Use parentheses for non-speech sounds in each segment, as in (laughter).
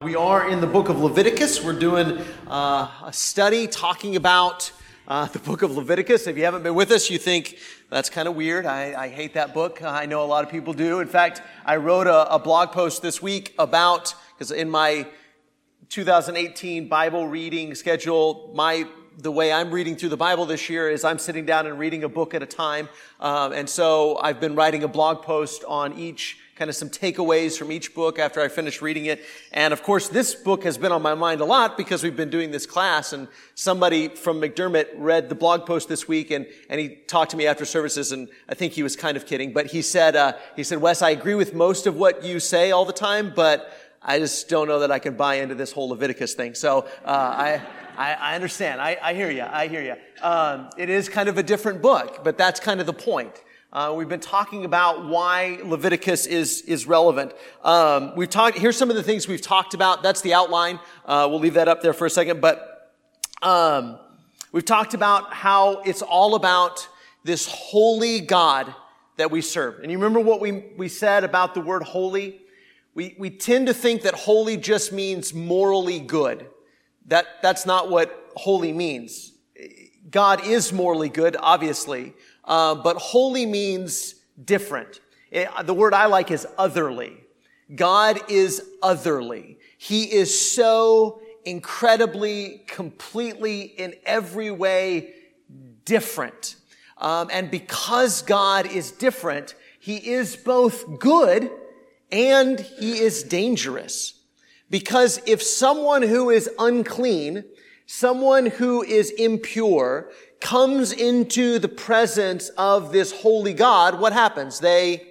We are in the book of Leviticus. We're doing uh, a study talking about uh, the book of Leviticus. If you haven't been with us, you think that's kind of weird. I, I, hate that book. I know a lot of people do. In fact, I wrote a, a blog post this week about, because in my 2018 Bible reading schedule, my the way I'm reading through the Bible this year is I'm sitting down and reading a book at a time. Um, and so I've been writing a blog post on each kind of some takeaways from each book after I finished reading it. And of course, this book has been on my mind a lot because we've been doing this class and somebody from McDermott read the blog post this week and, and he talked to me after services and I think he was kind of kidding, but he said, uh, he said, Wes, I agree with most of what you say all the time, but I just don't know that I can buy into this whole Leviticus thing. So, uh, I, I, understand. I, I, hear you. I hear you. Um, it is kind of a different book, but that's kind of the point. Uh, we've been talking about why Leviticus is is relevant. Um, we've talked. Here's some of the things we've talked about. That's the outline. Uh, we'll leave that up there for a second. But um, we've talked about how it's all about this holy God that we serve. And you remember what we we said about the word holy? We we tend to think that holy just means morally good. That that's not what holy means. God is morally good, obviously. Uh, but holy means different. It, the word I like is otherly. God is otherly. He is so incredibly, completely, in every way different. Um, and because God is different, He is both good and He is dangerous. Because if someone who is unclean, someone who is impure, comes into the presence of this holy God, what happens? They,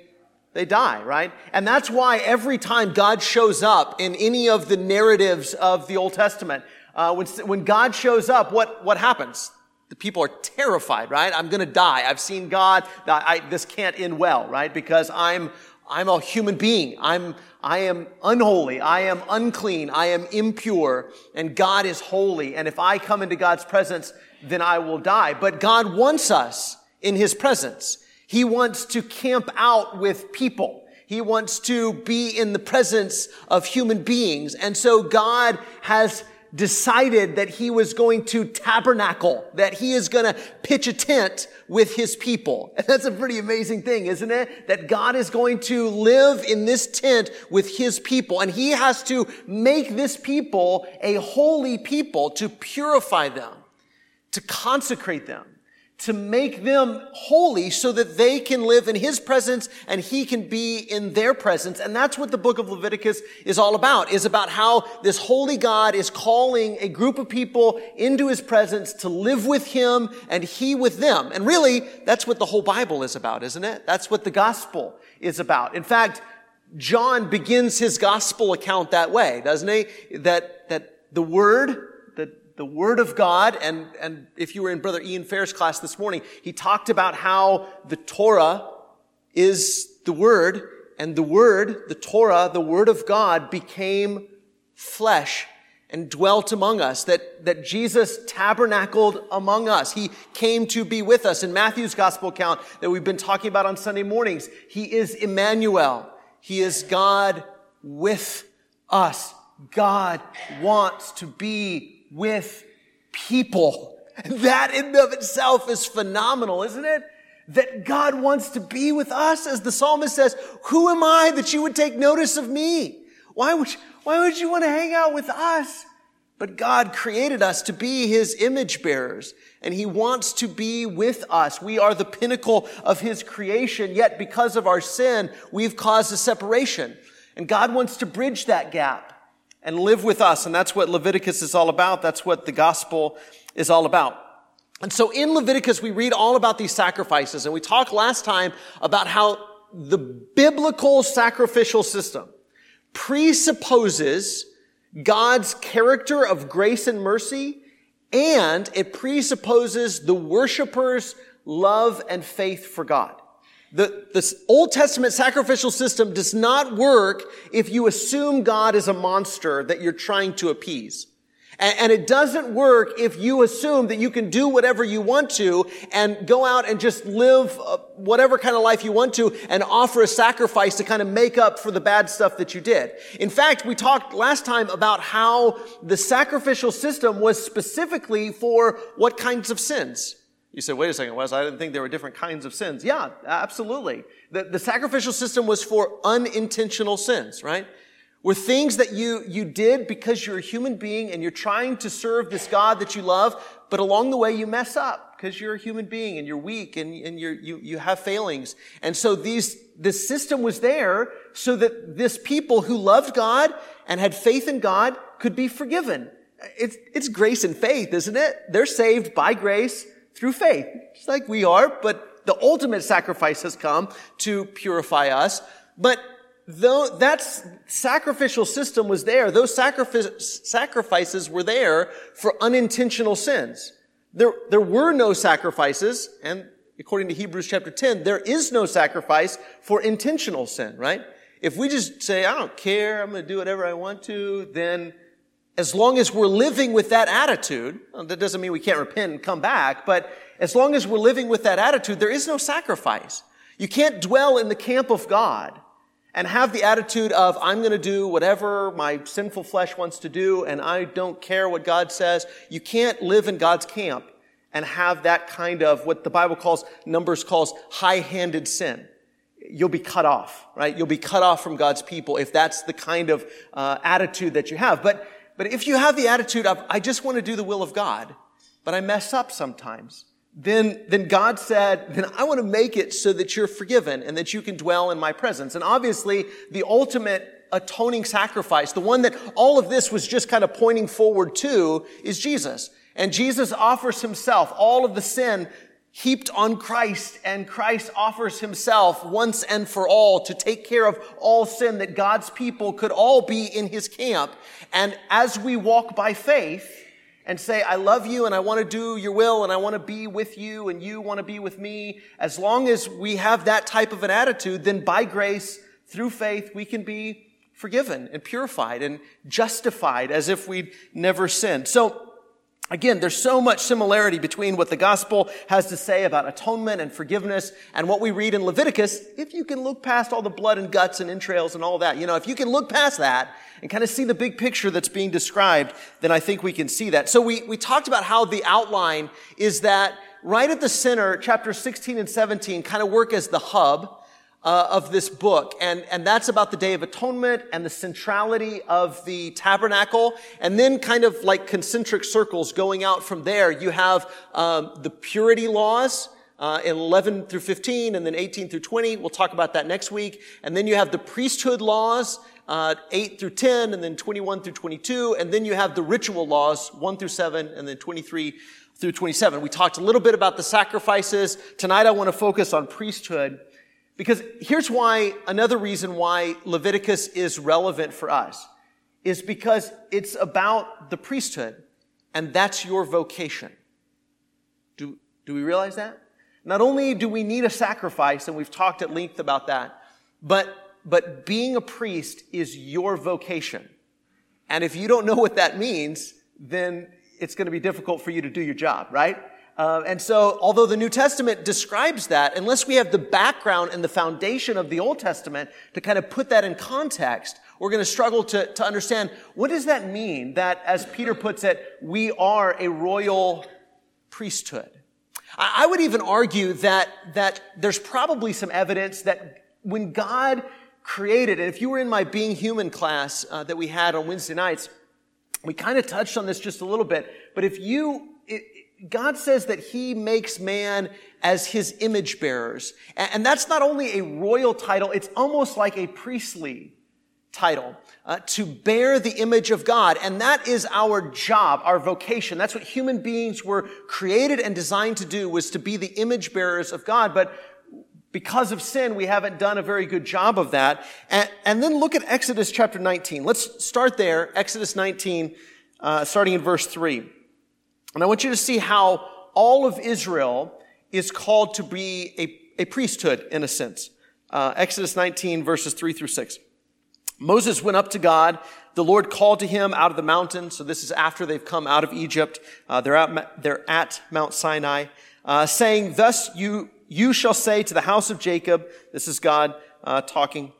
they die, right? And that's why every time God shows up in any of the narratives of the Old Testament, uh, when, when God shows up, what, what happens? The people are terrified, right? I'm going to die. I've seen God. I, this can't end well, right? Because I'm, I'm a human being. I'm, I am unholy. I am unclean. I am impure. And God is holy. And if I come into God's presence, then I will die. But God wants us in His presence. He wants to camp out with people. He wants to be in the presence of human beings. And so God has decided that he was going to tabernacle, that he is going to pitch a tent with his people. And (laughs) that's a pretty amazing thing, isn't it? That God is going to live in this tent with his people and he has to make this people a holy people to purify them to consecrate them, to make them holy so that they can live in His presence and He can be in their presence. And that's what the book of Leviticus is all about, is about how this holy God is calling a group of people into His presence to live with Him and He with them. And really, that's what the whole Bible is about, isn't it? That's what the gospel is about. In fact, John begins his gospel account that way, doesn't he? That, that the Word, the Word of God, and, and if you were in Brother Ian Fair's class this morning, he talked about how the Torah is the Word, and the Word, the Torah, the Word of God became flesh and dwelt among us, that, that Jesus tabernacled among us. He came to be with us. In Matthew's gospel account that we've been talking about on Sunday mornings, He is Emmanuel. He is God with us. God wants to be with people. That in of itself is phenomenal, isn't it? That God wants to be with us, as the psalmist says, who am I that you would take notice of me? Why would, you, why would you want to hang out with us? But God created us to be His image bearers, and He wants to be with us. We are the pinnacle of His creation, yet because of our sin, we've caused a separation. And God wants to bridge that gap and live with us. And that's what Leviticus is all about. That's what the gospel is all about. And so in Leviticus, we read all about these sacrifices. And we talked last time about how the biblical sacrificial system presupposes God's character of grace and mercy, and it presupposes the worshiper's love and faith for God. The, the Old Testament sacrificial system does not work if you assume God is a monster that you're trying to appease. And, and, it doesn't work if you assume that you can do whatever you want to and go out and just live uh, whatever kind of life you want to and offer a sacrifice to kind of make up for the bad stuff that you did. In fact, we talked last time about how the sacrificial system was specifically for what kinds of sins. You said, wait a second, Wes, I didn't think there were different kinds of sins. Yeah, absolutely. The, the sacrificial system was for unintentional sins, right? were things that you, you did because you're a human being and you're trying to serve this God that you love, but along the way you mess up because you're a human being and you're weak and, and you're, you, you have failings. And so these, this system was there so that this people who loved God and had faith in God could be forgiven. It's, it's grace and faith, isn't it? They're saved by grace through faith, just like we are, but the ultimate sacrifice has come to purify us. But though that sacrificial system was there, those sacrifices were there for unintentional sins. There, there were no sacrifices, and according to Hebrews chapter 10, there is no sacrifice for intentional sin, right? If we just say, I don't care, I'm going to do whatever I want to, then as long as we're living with that attitude, that doesn't mean we can't repent and come back, but as long as we're living with that attitude, there is no sacrifice. You can't dwell in the camp of God and have the attitude of, I'm going to do whatever my sinful flesh wants to do and I don't care what God says. You can't live in God's camp and have that kind of what the Bible calls, Numbers calls high-handed sin. You'll be cut off, right? You'll be cut off from God's people if that's the kind of uh, attitude that you have. But, but if you have the attitude of, I just want to do the will of God, but I mess up sometimes, then, then God said, then I want to make it so that you're forgiven and that you can dwell in my presence. And obviously, the ultimate atoning sacrifice, the one that all of this was just kind of pointing forward to, is Jesus. And Jesus offers himself, all of the sin heaped on Christ, and Christ offers himself once and for all to take care of all sin that God's people could all be in his camp. And as we walk by faith, and say, I love you and I want to do your will and I want to be with you and you want to be with me, as long as we have that type of an attitude, then by grace, through faith, we can be forgiven and purified and justified as if we'd never sinned. So, Again, there's so much similarity between what the gospel has to say about atonement and forgiveness and what we read in Leviticus. If you can look past all the blood and guts and entrails and all that, you know, if you can look past that and kind of see the big picture that's being described, then I think we can see that. So we, we talked about how the outline is that right at the center, chapter 16 and 17 kind of work as the hub uh, of this book. And, and that's about the Day of Atonement and the centrality of the tabernacle. And then kind of like concentric circles going out from there, you have um, the purity laws, uh, 11 through 15 and then 18 through 20. We'll talk about that next week. And then you have the priesthood laws, uh, 8 through 10 and then 21 through 22. And then you have the ritual laws, 1 through 7 and then 23 through 27. We talked a little bit about the sacrifices. Tonight I want to focus on priesthood. Because here's why, another reason why Leviticus is relevant for us is because it's about the priesthood and that's your vocation. Do, do we realize that? Not only do we need a sacrifice, and we've talked at length about that, but, but being a priest is your vocation. And if you don't know what that means, then it's going to be difficult for you to do your job, right? Uh, and so, although the New Testament describes that, unless we have the background and the foundation of the Old Testament to kind of put that in context, we're going to struggle to, to understand what does that mean that, as Peter puts it, we are a royal priesthood. I, I would even argue that, that there's probably some evidence that when God created, and if you were in my Being Human class uh, that we had on Wednesday nights, we kind of touched on this just a little bit, but if you, God says that he makes man as his image bearers. And that's not only a royal title, it's almost like a priestly title uh, to bear the image of God. And that is our job, our vocation. That's what human beings were created and designed to do was to be the image bearers of God. But because of sin, we haven't done a very good job of that. And, and then look at Exodus chapter 19. Let's start there. Exodus 19, uh, starting in verse 3. And I want you to see how all of Israel is called to be a, a priesthood in a sense. Uh, Exodus 19 verses 3 through 6. Moses went up to God the Lord called to him out of the mountain. So this is after they've come out of Egypt. Uh, they're, at, they're at Mount Sinai, uh, saying, Thus you, you shall say to the house of Jacob, this is God uh, talking,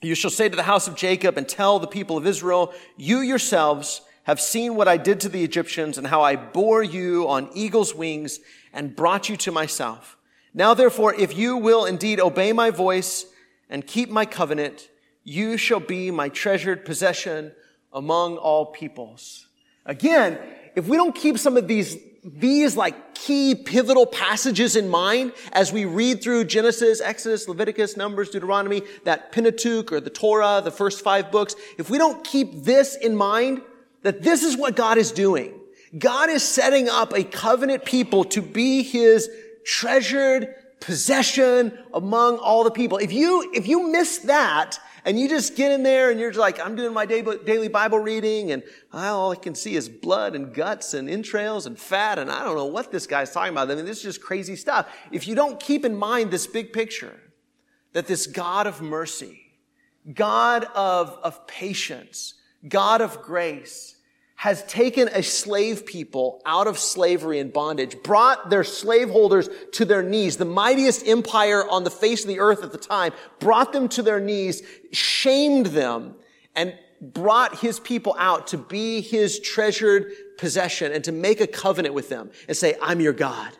you shall say to the house of Jacob and tell the people of Israel, you yourselves have seen what I did to the Egyptians and how I bore you on eagle's wings and brought you to myself. Now therefore, if you will indeed obey my voice and keep my covenant, you shall be my treasured possession among all peoples. Again, if we don't keep some of these, these like key pivotal passages in mind as we read through Genesis, Exodus, Leviticus, Numbers, Deuteronomy, that Pentateuch or the Torah, the first five books, if we don't keep this in mind, that this is what God is doing. God is setting up a covenant people to be his treasured possession among all the people. If you, if you miss that, and you just get in there and you're like, I'm doing my daily Bible reading and all I can see is blood and guts and entrails and fat and I don't know what this guy's talking about. I mean, this is just crazy stuff. If you don't keep in mind this big picture, that this God of mercy, God of, of patience, God of grace, has taken a slave people out of slavery and bondage, brought their slaveholders to their knees, the mightiest empire on the face of the earth at the time, brought them to their knees, shamed them, and brought his people out to be his treasured possession and to make a covenant with them and say, I'm your God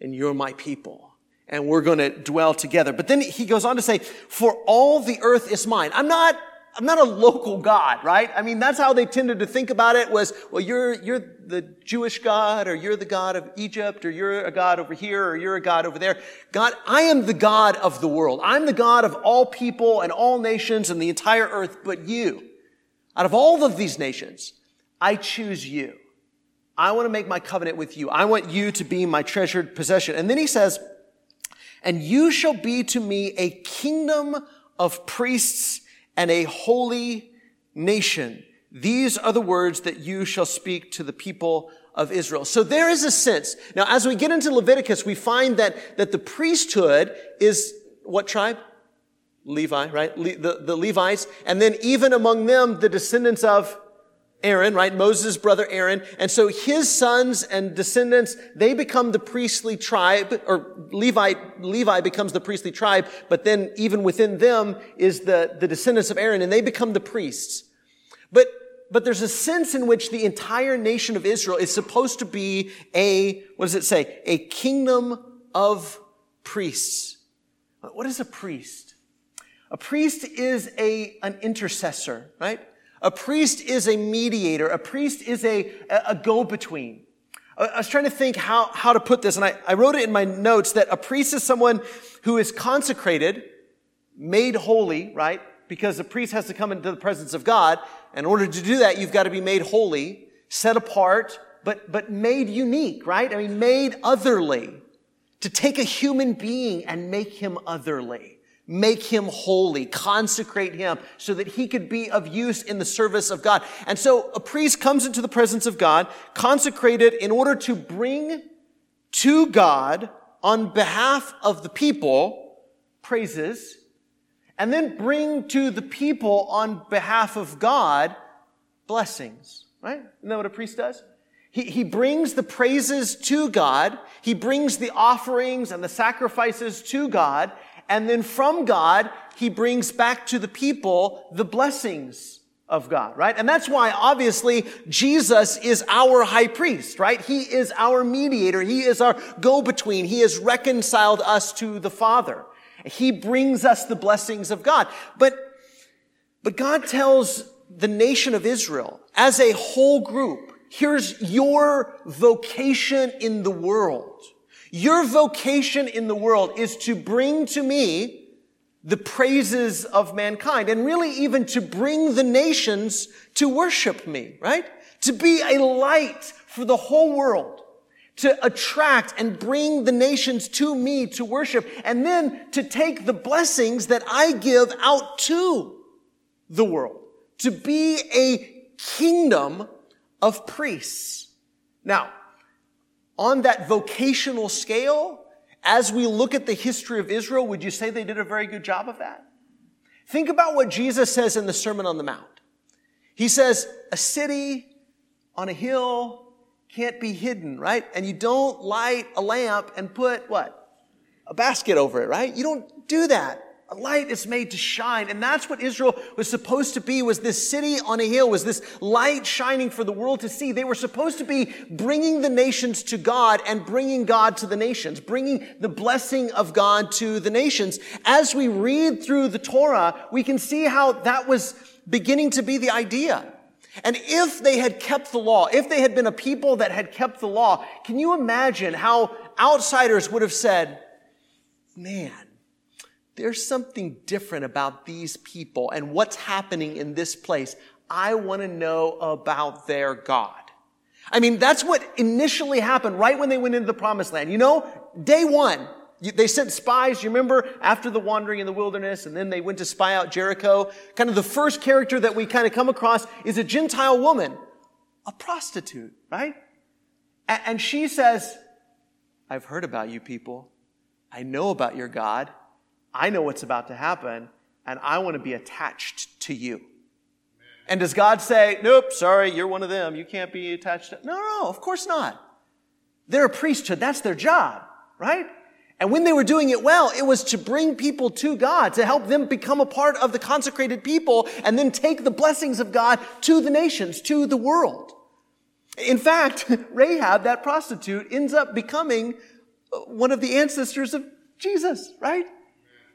and you're my people and we're going to dwell together. But then he goes on to say, for all the earth is mine. I'm not I'm not a local God, right? I mean, that's how they tended to think about it was, well, you're, you're the Jewish God, or you're the God of Egypt, or you're a God over here, or you're a God over there. God, I am the God of the world. I'm the God of all people and all nations and the entire earth, but you. Out of all of these nations, I choose you. I want to make my covenant with you. I want you to be my treasured possession. And then he says, and you shall be to me a kingdom of priests and a holy nation. These are the words that you shall speak to the people of Israel. So there is a sense. Now, as we get into Leviticus, we find that, that the priesthood is what tribe? Levi, right? Le, the, the Levites. And then even among them, the descendants of Aaron, right? Moses' brother Aaron. And so his sons and descendants, they become the priestly tribe, or Levi, Levi becomes the priestly tribe, but then even within them is the, the descendants of Aaron, and they become the priests. But, but there's a sense in which the entire nation of Israel is supposed to be a, what does it say? A kingdom of priests. What is a priest? A priest is a, an intercessor, right? A priest is a mediator. A priest is a, a go-between. I was trying to think how, how to put this, and I, I wrote it in my notes that a priest is someone who is consecrated, made holy, right? Because the priest has to come into the presence of God. In order to do that, you've got to be made holy, set apart, but, but made unique, right? I mean, made otherly. To take a human being and make him otherly make him holy, consecrate him so that he could be of use in the service of God. And so a priest comes into the presence of God, consecrated in order to bring to God on behalf of the people praises, and then bring to the people on behalf of God blessings, right? Isn't that what a priest does? He, he brings the praises to God. He brings the offerings and the sacrifices to God. And then from God, he brings back to the people the blessings of God, right? And that's why obviously Jesus is our high priest, right? He is our mediator. He is our go-between. He has reconciled us to the Father. He brings us the blessings of God. But, but God tells the nation of Israel as a whole group, here's your vocation in the world. Your vocation in the world is to bring to me the praises of mankind and really even to bring the nations to worship me, right? To be a light for the whole world, to attract and bring the nations to me to worship, and then to take the blessings that I give out to the world, to be a kingdom of priests. Now, on that vocational scale, as we look at the history of Israel, would you say they did a very good job of that? Think about what Jesus says in the Sermon on the Mount. He says, a city on a hill can't be hidden, right? And you don't light a lamp and put what? A basket over it, right? You don't do that. A light is made to shine. And that's what Israel was supposed to be, was this city on a hill, was this light shining for the world to see. They were supposed to be bringing the nations to God and bringing God to the nations, bringing the blessing of God to the nations. As we read through the Torah, we can see how that was beginning to be the idea. And if they had kept the law, if they had been a people that had kept the law, can you imagine how outsiders would have said, man, there's something different about these people and what's happening in this place. I want to know about their God. I mean, that's what initially happened right when they went into the promised land. You know, day one, they sent spies, you remember, after the wandering in the wilderness, and then they went to spy out Jericho. Kind of the first character that we kind of come across is a Gentile woman, a prostitute, right? And she says, I've heard about you people. I know about your God. I know what's about to happen, and I want to be attached to you. And does God say, nope, sorry, you're one of them. You can't be attached to. No, no, of course not. They're a priesthood. That's their job, right? And when they were doing it well, it was to bring people to God, to help them become a part of the consecrated people and then take the blessings of God to the nations, to the world. In fact, (laughs) Rahab, that prostitute, ends up becoming uh, one of the ancestors of Jesus, right?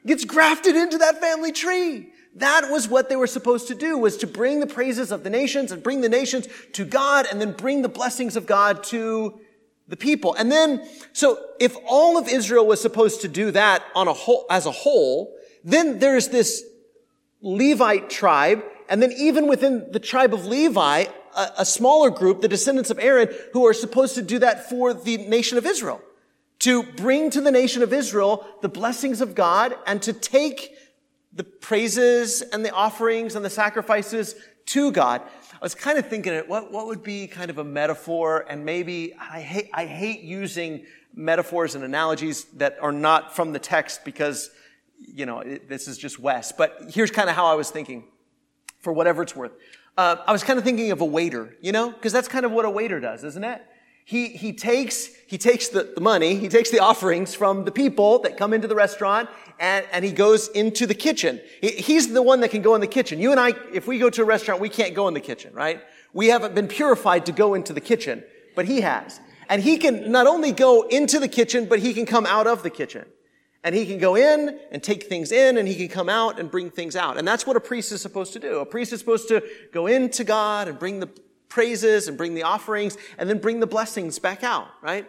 Gets grafted into that family tree. That was what they were supposed to do, was to bring the praises of the nations and bring the nations to God and then bring the blessings of God to the people. And then, so if all of Israel was supposed to do that on a whole, as a whole, then there's this Levite tribe, and then even within the tribe of Levi, a, a smaller group, the descendants of Aaron, who are supposed to do that for the nation of Israel. To bring to the nation of Israel the blessings of God and to take the praises and the offerings and the sacrifices to God. I was kind of thinking, what, what would be kind of a metaphor? And maybe I hate, I hate using metaphors and analogies that are not from the text because, you know, it, this is just Wes. But here's kind of how I was thinking, for whatever it's worth. Uh, I was kind of thinking of a waiter, you know, because that's kind of what a waiter does, isn't it? He, he takes, he takes the, the money, he takes the offerings from the people that come into the restaurant, and, and he goes into the kitchen. He, he's the one that can go in the kitchen. You and I, if we go to a restaurant, we can't go in the kitchen, right? We haven't been purified to go into the kitchen, but he has. And he can not only go into the kitchen, but he can come out of the kitchen. And he can go in and take things in, and he can come out and bring things out. And that's what a priest is supposed to do. A priest is supposed to go into God and bring the praises and bring the offerings and then bring the blessings back out, right?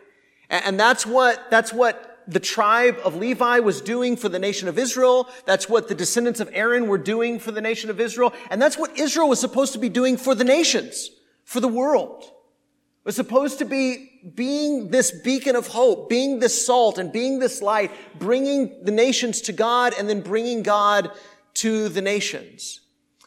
And that's what, that's what the tribe of Levi was doing for the nation of Israel. That's what the descendants of Aaron were doing for the nation of Israel. And that's what Israel was supposed to be doing for the nations, for the world. It was supposed to be being this beacon of hope, being this salt and being this light, bringing the nations to God and then bringing God to the nations.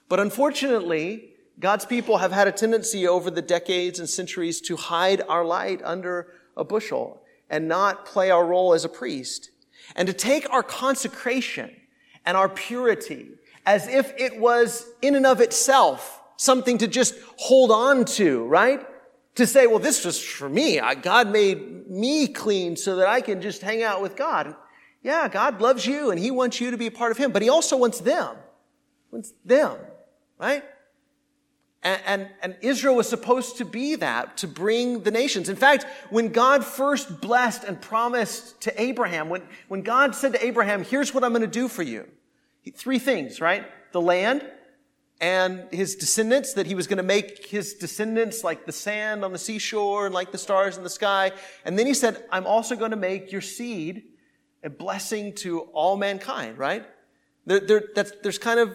But unfortunately, God's people have had a tendency over the decades and centuries to hide our light under a bushel and not play our role as a priest and to take our consecration and our purity as if it was in and of itself something to just hold on to, right? To say, well, this was for me. God made me clean so that I can just hang out with God. Yeah, God loves you and He wants you to be a part of Him, but He also wants them. He wants them, right? And, and, and, Israel was supposed to be that, to bring the nations. In fact, when God first blessed and promised to Abraham, when, when God said to Abraham, here's what I'm going to do for you. Three things, right? The land and his descendants, that he was going to make his descendants like the sand on the seashore and like the stars in the sky. And then he said, I'm also going to make your seed a blessing to all mankind, right? There, there, that's there's kind of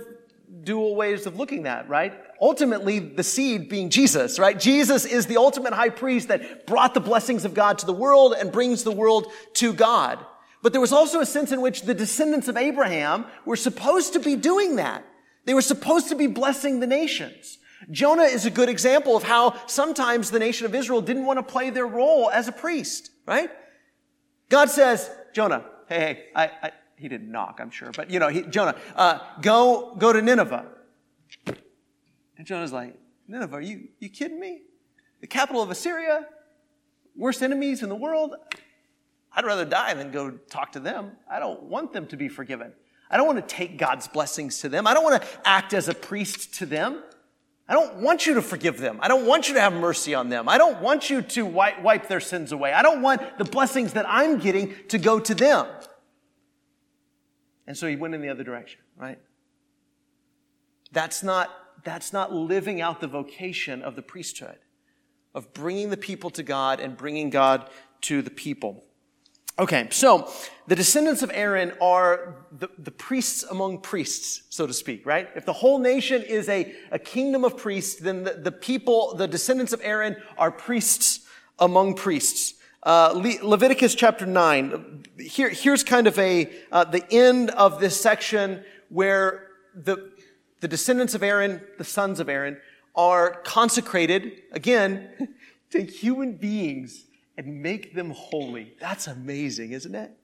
dual ways of looking at, right? Ultimately, the seed being Jesus, right? Jesus is the ultimate high priest that brought the blessings of God to the world and brings the world to God. But there was also a sense in which the descendants of Abraham were supposed to be doing that. They were supposed to be blessing the nations. Jonah is a good example of how sometimes the nation of Israel didn't want to play their role as a priest, right? God says, Jonah, hey, hey, I, I he didn't knock, I'm sure, but you know, he, Jonah, uh, go, go to Nineveh. And Jonah's like, Nineveh, are you, you kidding me? The capital of Assyria? Worst enemies in the world? I'd rather die than go talk to them. I don't want them to be forgiven. I don't want to take God's blessings to them. I don't want to act as a priest to them. I don't want you to forgive them. I don't want you to have mercy on them. I don't want you to wipe, wipe their sins away. I don't want the blessings that I'm getting to go to them. And so he went in the other direction, right? That's not, that's not living out the vocation of the priesthood, of bringing the people to God and bringing God to the people. Okay, so the descendants of Aaron are the, the priests among priests, so to speak, right? If the whole nation is a, a kingdom of priests, then the, the people, the descendants of Aaron are priests among priests. Uh, Le- Leviticus chapter 9. Here, here's kind of a, uh, the end of this section where the, the descendants of Aaron, the sons of Aaron, are consecrated, again, (laughs) to human beings and make them holy. That's amazing, isn't it?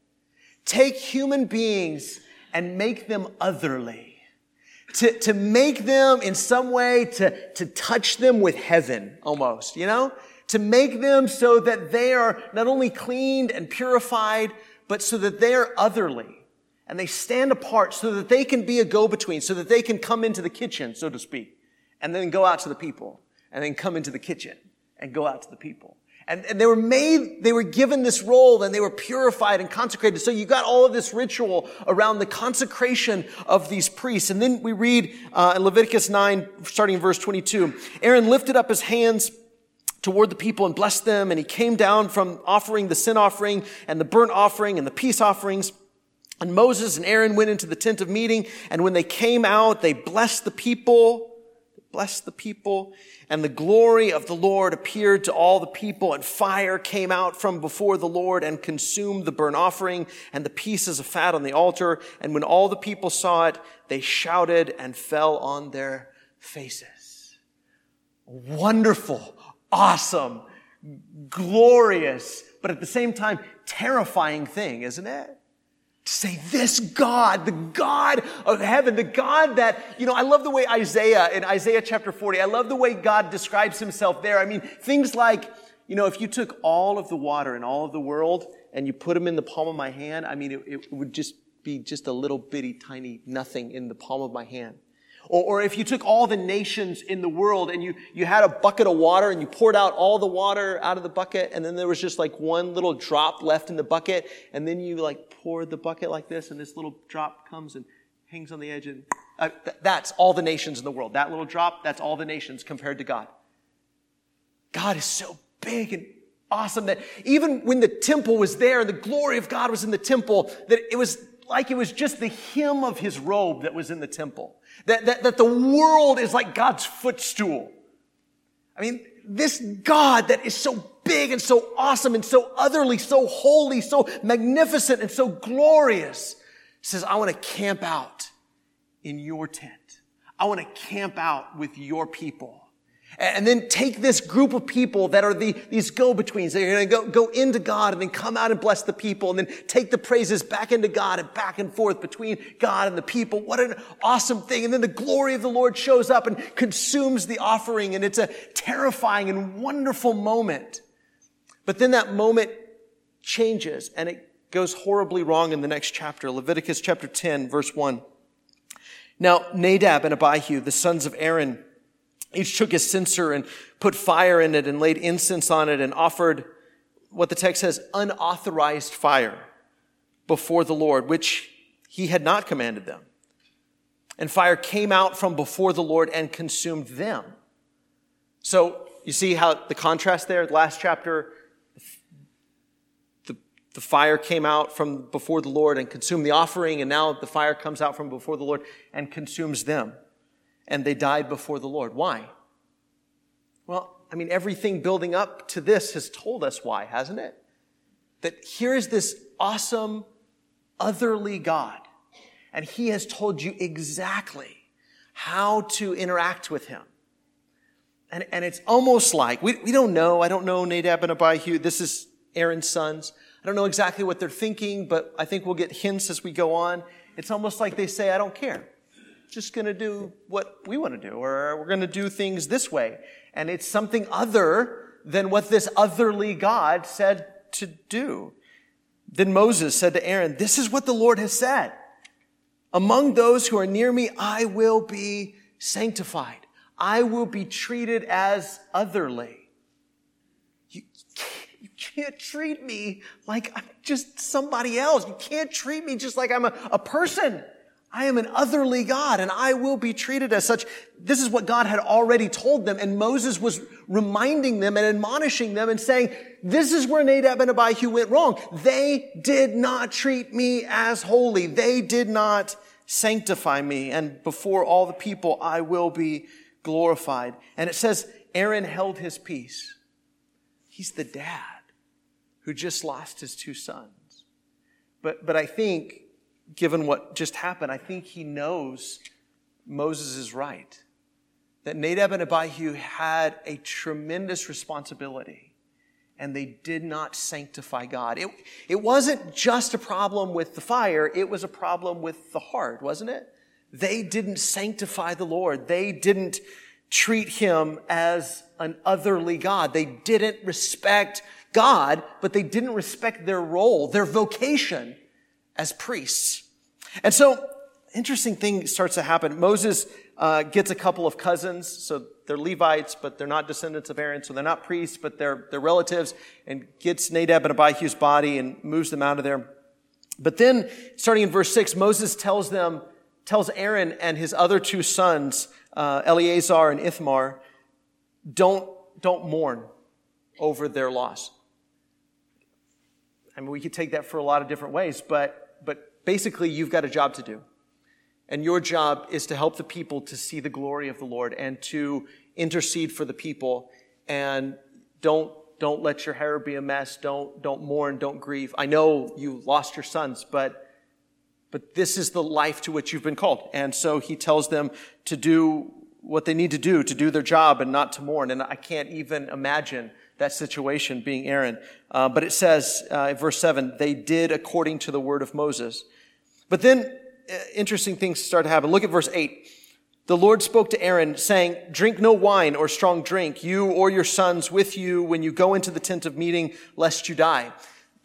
Take human beings and make them otherly. To, to make them in some way to, to touch them with heaven almost, you know? To make them so that they are not only cleaned and purified, but so that they are otherly. And they stand apart so that they can be a go-between, so that they can come into the kitchen, so to speak, and then go out to the people, and then come into the kitchen and go out to the people. And, and, they were made, they were given this role and they were purified and consecrated. So you got all of this ritual around the consecration of these priests. And then we read uh, in Leviticus 9, starting in verse 22, Aaron lifted up his hands toward the people and blessed them. And he came down from offering the sin offering and the burnt offering and the peace offerings. And Moses and Aaron went into the tent of meeting. And when they came out, they blessed the people blessed the people, and the glory of the Lord appeared to all the people, and fire came out from before the Lord and consumed the burnt offering and the pieces of fat on the altar. And when all the people saw it, they shouted and fell on their faces. Wonderful, awesome, glorious, but at the same time, terrifying thing, isn't it? to say this God, the God of heaven, the God that, you know, I love the way Isaiah in Isaiah chapter 40, I love the way God describes himself there. I mean, things like, you know, if you took all of the water in all of the world and you put them in the palm of my hand, I mean, it, it would just be just a little bitty tiny nothing in the palm of my hand. Or, or if you took all the nations in the world and you, you had a bucket of water and you poured out all the water out of the bucket and then there was just like one little drop left in the bucket and then you like poured the bucket like this and this little drop comes and hangs on the edge and uh, th- that's all the nations in the world. That little drop, that's all the nations compared to God. God is so big and awesome that even when the temple was there and the glory of God was in the temple, that it was like it was just the hem of his robe that was in the temple. That, that, that the world is like God's footstool. I mean, this God that is so big and so awesome and so otherly, so holy, so magnificent and so glorious says, I want to camp out in your tent. I want to camp out with your people. And then take this group of people that are the, these go-betweens. They're going to go, go into God and then come out and bless the people and then take the praises back into God and back and forth between God and the people. What an awesome thing. And then the glory of the Lord shows up and consumes the offering and it's a terrifying and wonderful moment. But then that moment changes and it goes horribly wrong in the next chapter. Leviticus chapter 10 verse 1. Now Nadab and Abihu, the sons of Aaron, each took his censer and put fire in it and laid incense on it and offered what the text says, unauthorized fire before the Lord, which he had not commanded them. And fire came out from before the Lord and consumed them. So you see how the contrast there, the last chapter, the, the fire came out from before the Lord and consumed the offering, and now the fire comes out from before the Lord and consumes them and they died before the Lord. Why? Well, I mean, everything building up to this has told us why, hasn't it? That here's this awesome, otherly God, and He has told you exactly how to interact with Him. And, and it's almost like, we, we don't know, I don't know Nadab and Abihu, this is Aaron's sons. I don't know exactly what they're thinking, but I think we'll get hints as we go on. It's almost like they say, I don't care. Just going to do what we want to do, or we're going to do things this way. And it's something other than what this otherly God said to do. Then Moses said to Aaron, This is what the Lord has said. Among those who are near me, I will be sanctified. I will be treated as otherly. You can't, you can't treat me like I'm just somebody else. You can't treat me just like I'm a, a person. I am an otherly God and I will be treated as such. This is what God had already told them. And Moses was reminding them and admonishing them and saying, this is where Nadab and Abihu went wrong. They did not treat me as holy. They did not sanctify me. And before all the people, I will be glorified. And it says, Aaron held his peace. He's the dad who just lost his two sons. But, but I think given what just happened, I think he knows Moses is right. That Nadab and Abihu had a tremendous responsibility and they did not sanctify God. It, it wasn't just a problem with the fire, it was a problem with the heart, wasn't it? They didn't sanctify the Lord. They didn't treat him as an otherly God. They didn't respect God, but they didn't respect their role, their vocation as priests. And so, interesting thing starts to happen. Moses uh, gets a couple of cousins, so they're Levites, but they're not descendants of Aaron, so they're not priests, but they're, they're relatives, and gets Nadab and Abihu's body and moves them out of there. But then, starting in verse 6, Moses tells them, tells Aaron and his other two sons, uh, Eleazar and Ithamar, don't, don't mourn over their loss. I mean, we could take that for a lot of different ways, but basically, you've got a job to do. And your job is to help the people to see the glory of the Lord and to intercede for the people. And don't, don't let your hair be a mess. Don't, don't mourn. Don't grieve. I know you lost your sons, but, but this is the life to which you've been called. And so he tells them to do what they need to do, to do their job and not to mourn. And I can't even imagine that situation being Aaron. Uh, but it says uh, in verse 7 they did according to the word of Moses. But then uh, interesting things start to happen. Look at verse 8. The Lord spoke to Aaron, saying, Drink no wine or strong drink, you or your sons with you when you go into the tent of meeting, lest you die.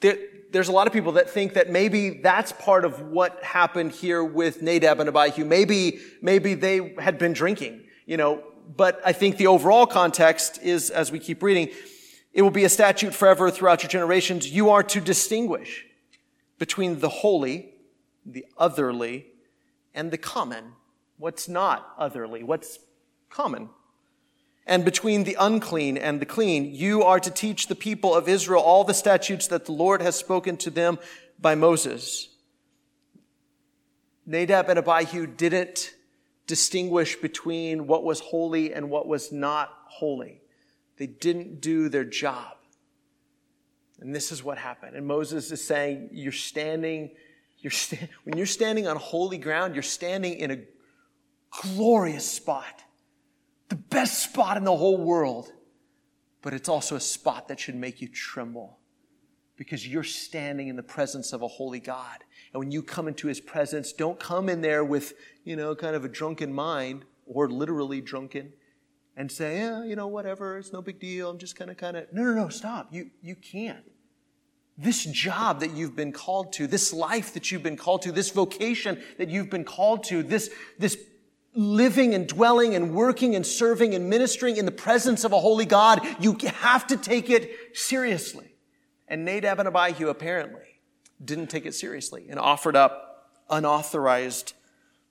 There, there's a lot of people that think that maybe that's part of what happened here with Nadab and Abihu. Maybe, maybe they had been drinking, you know, but I think the overall context is, as we keep reading, it will be a statute forever throughout your generations. You are to distinguish between the holy, the otherly, and the common. What's not otherly? What's common? And between the unclean and the clean, you are to teach the people of Israel all the statutes that the Lord has spoken to them by Moses. Nadab and Abihu didn't distinguish between what was holy and what was not holy. They didn't do their job. And this is what happened. And Moses is saying, You're standing, you're when you're standing on holy ground, you're standing in a glorious spot, the best spot in the whole world. But it's also a spot that should make you tremble because you're standing in the presence of a holy God. And when you come into his presence, don't come in there with, you know, kind of a drunken mind or literally drunken and say, yeah, you know, whatever, it's no big deal. I'm just kind of, kind of. No, no, no, stop. You, you can't. This job that you've been called to, this life that you've been called to, this vocation that you've been called to, this, this living and dwelling and working and serving and ministering in the presence of a holy God, you have to take it seriously. And Nadab and Abihu apparently didn't take it seriously and offered up unauthorized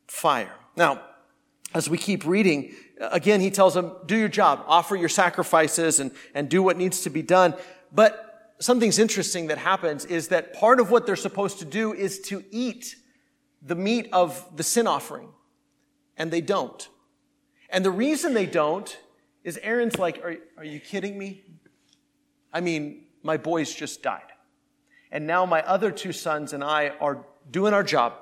fire. Now, as we keep reading, again, he tells them, do your job, offer your sacrifices and, and do what needs to be done. But something's interesting that happens is that part of what they're supposed to do is to eat the meat of the sin offering. And they don't. And the reason they don't is Aaron's like, are, are you kidding me? I mean, my boys just died. And now my other two sons and I are doing our job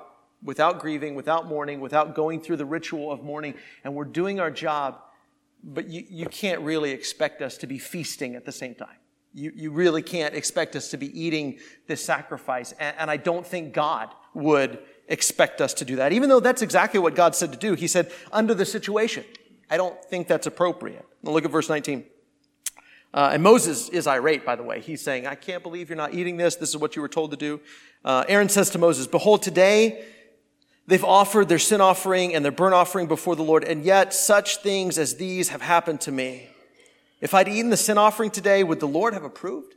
without grieving, without mourning, without going through the ritual of mourning, and we're doing our job, but you, you can't really expect us to be feasting at the same time. You, you really can't expect us to be eating this sacrifice. And, and I don't think God would expect us to do that, even though that's exactly what God said to do. He said, under the situation. I don't think that's appropriate. Now look at verse 19. Uh, and Moses is irate, by the way. He's saying, I can't believe you're not eating this. This is what you were told to do. Uh, Aaron says to Moses, Behold, today they've offered their sin offering and their burnt offering before the Lord, and yet such things as these have happened to me. If I'd eaten the sin offering today, would the Lord have approved?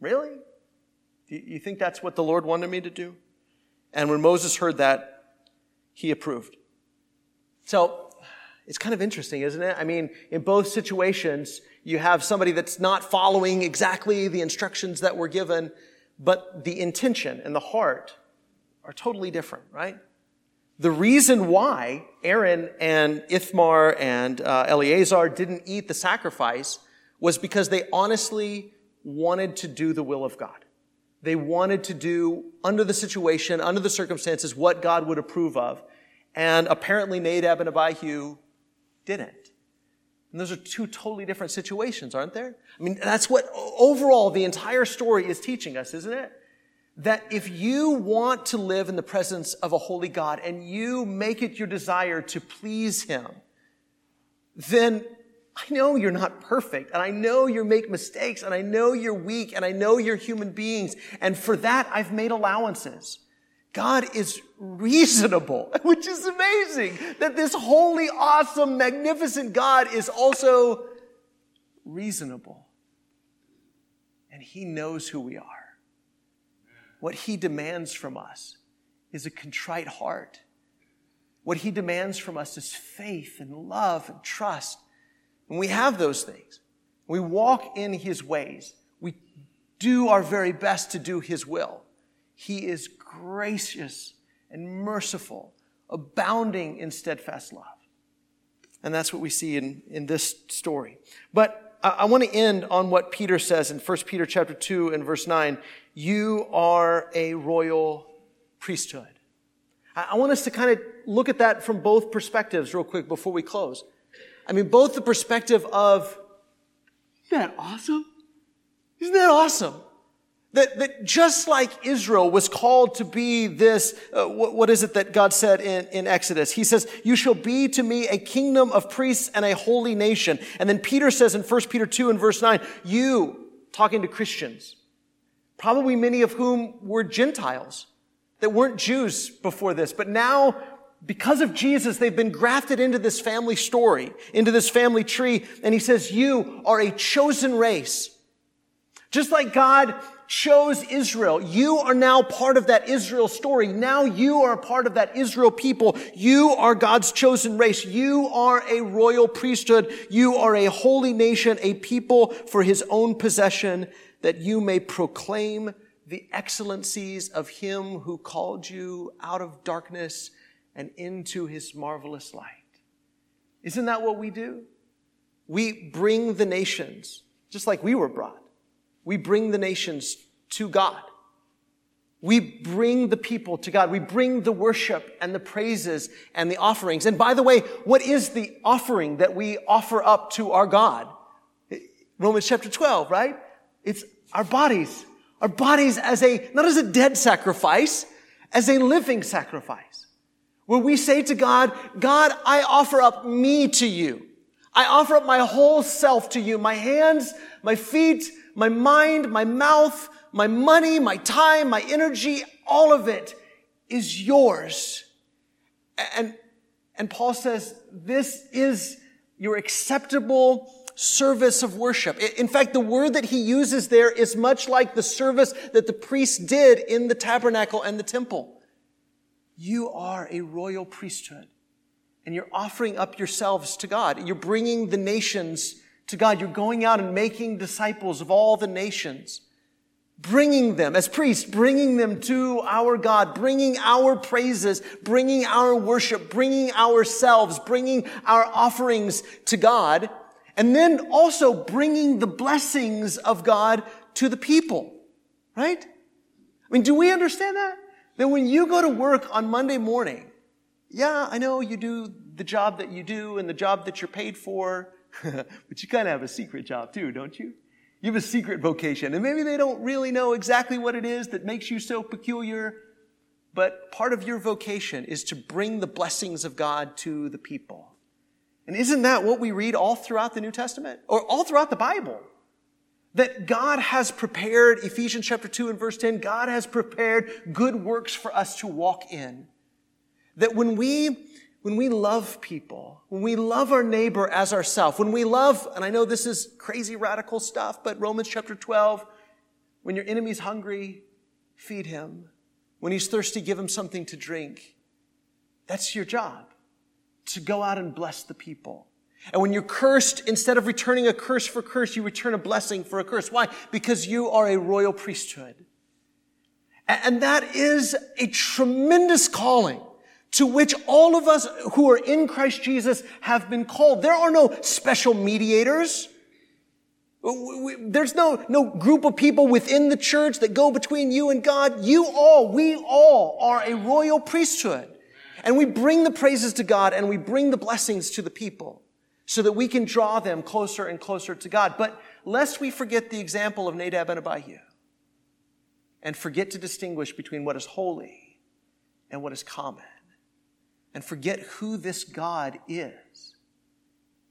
Really? You think that's what the Lord wanted me to do? And when Moses heard that, he approved. So it's kind of interesting, isn't it? I mean, in both situations, you have somebody that's not following exactly the instructions that were given, but the intention and the heart are totally different, right? The reason why Aaron and Ithamar and uh, Eleazar didn't eat the sacrifice was because they honestly wanted to do the will of God. They wanted to do, under the situation, under the circumstances, what God would approve of. And apparently Nadab and Abihu didn't. And those are two totally different situations, aren't there? I mean, that's what overall the entire story is teaching us, isn't it? That if you want to live in the presence of a holy God and you make it your desire to please Him, then I know you're not perfect and I know you make mistakes and I know you're weak and I know you're human beings. And for that, I've made allowances. God is reasonable, (laughs) which is amazing that this holy, awesome, magnificent God is also reasonable. And he knows who we are. What he demands from us is a contrite heart. What he demands from us is faith and love and trust. When we have those things, we walk in his ways, we do our very best to do his will. He is gracious and merciful, abounding in steadfast love. And that's what we see in, in this story. But I, want to end on what Peter says in 1 Peter chapter 2 and verse 9. You are a royal priesthood. I want us to kind of look at that from both perspectives real quick before we close. I mean, both the perspective of, isn't that awesome? Isn't that awesome? That, that just like Israel was called to be this, uh, what, what is it that God said in, in Exodus? He says, you shall be to me a kingdom of priests and a holy nation. And then Peter says in 1 Peter 2 and verse 9, you, talking to Christians, probably many of whom were Gentiles that weren't Jews before this, but now because of Jesus, they've been grafted into this family story, into this family tree. And he says, you are a chosen race. Just like God chose Israel. You are now part of that Israel story. Now you are a part of that Israel people. You are God's chosen race. You are a royal priesthood. You are a holy nation, a people for his own possession that you may proclaim the excellencies of him who called you out of darkness and into his marvelous light. Isn't that what we do? We bring the nations, just like we were brought we bring the nations to God. We bring the people to God. We bring the worship and the praises and the offerings. And by the way, what is the offering that we offer up to our God? Romans chapter 12, right? It's our bodies. Our bodies as a, not as a dead sacrifice, as a living sacrifice. Where we say to God, God, I offer up me to you. I offer up my whole self to you. My hands, my feet, my mind, my mouth, my money, my time, my energy, all of it is yours. And, and Paul says, this is your acceptable service of worship. In fact, the word that he uses there is much like the service that the priests did in the tabernacle and the temple. You are a royal priesthood and you're offering up yourselves to God. You're bringing the nations to God. You're going out and making disciples of all the nations, bringing them as priests, bringing them to our God, bringing our praises, bringing our worship, bringing ourselves, bringing our offerings to God, and then also bringing the blessings of God to the people, right? I mean, do we understand that? That when you go to work on Monday morning, yeah, I know you do the job that you do and the job that you're paid for, (laughs) but you kind of have a secret job too, don't you? You have a secret vocation, and maybe they don't really know exactly what it is that makes you so peculiar, but part of your vocation is to bring the blessings of God to the people. And isn't that what we read all throughout the New Testament? Or all throughout the Bible? That God has prepared, Ephesians chapter 2 and verse 10, God has prepared good works for us to walk in. That when we, when we love people, when we love our neighbor as ourselves, when we love, and I know this is crazy radical stuff, but Romans chapter 12, when your enemy's hungry, feed him. When he's thirsty, give him something to drink. That's your job, to go out and bless the people. And when you're cursed, instead of returning a curse for curse, you return a blessing for a curse. Why? Because you are a royal priesthood. And that is a tremendous calling to which all of us who are in Christ Jesus have been called. There are no special mediators. There's no, no group of people within the church that go between you and God. You all, we all are a royal priesthood. And we bring the praises to God and we bring the blessings to the people so that we can draw them closer and closer to God. But lest we forget the example of Nadab and Abihu and forget to distinguish between what is holy and what is common and forget who this God is.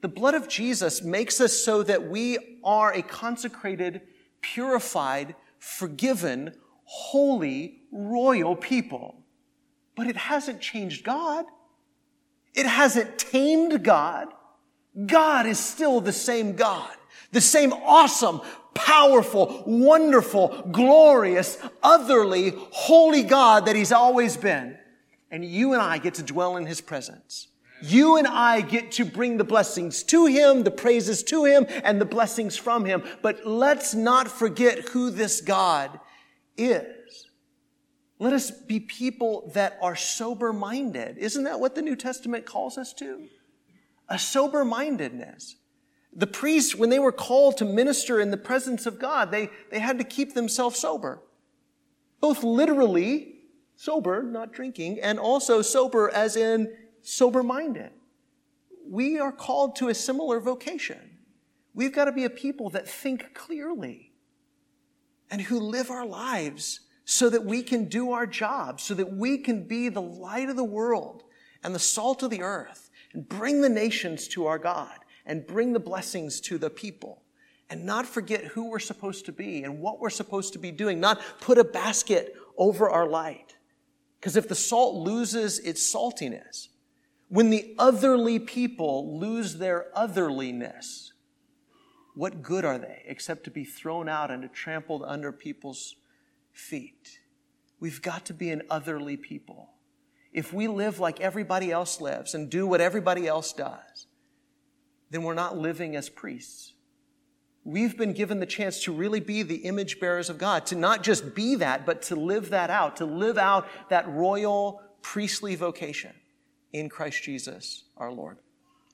The blood of Jesus makes us so that we are a consecrated, purified, forgiven, holy, royal people. But it hasn't changed God. It hasn't tamed God. God is still the same God. The same awesome, powerful, wonderful, glorious, otherly, holy God that He's always been. And you and I get to dwell in His presence. You and I get to bring the blessings to Him, the praises to Him, and the blessings from Him. But let's not forget who this God is. Let us be people that are sober minded. Isn't that what the New Testament calls us to? A sober mindedness. The priests, when they were called to minister in the presence of God, they, they had to keep themselves sober. Both literally sober, not drinking, and also sober as in sober minded. We are called to a similar vocation. We've got to be a people that think clearly and who live our lives so that we can do our job, so that we can be the light of the world and the salt of the earth and bring the nations to our God and bring the blessings to the people and not forget who we're supposed to be and what we're supposed to be doing, not put a basket over our light. Because if the salt loses its saltiness, when the otherly people lose their otherliness, what good are they except to be thrown out and to trampled under people's feet? We've got to be an otherly people. If we live like everybody else lives and do what everybody else does, then we're not living as priests. We've been given the chance to really be the image bearers of God, to not just be that, but to live that out, to live out that royal priestly vocation in Christ Jesus our Lord.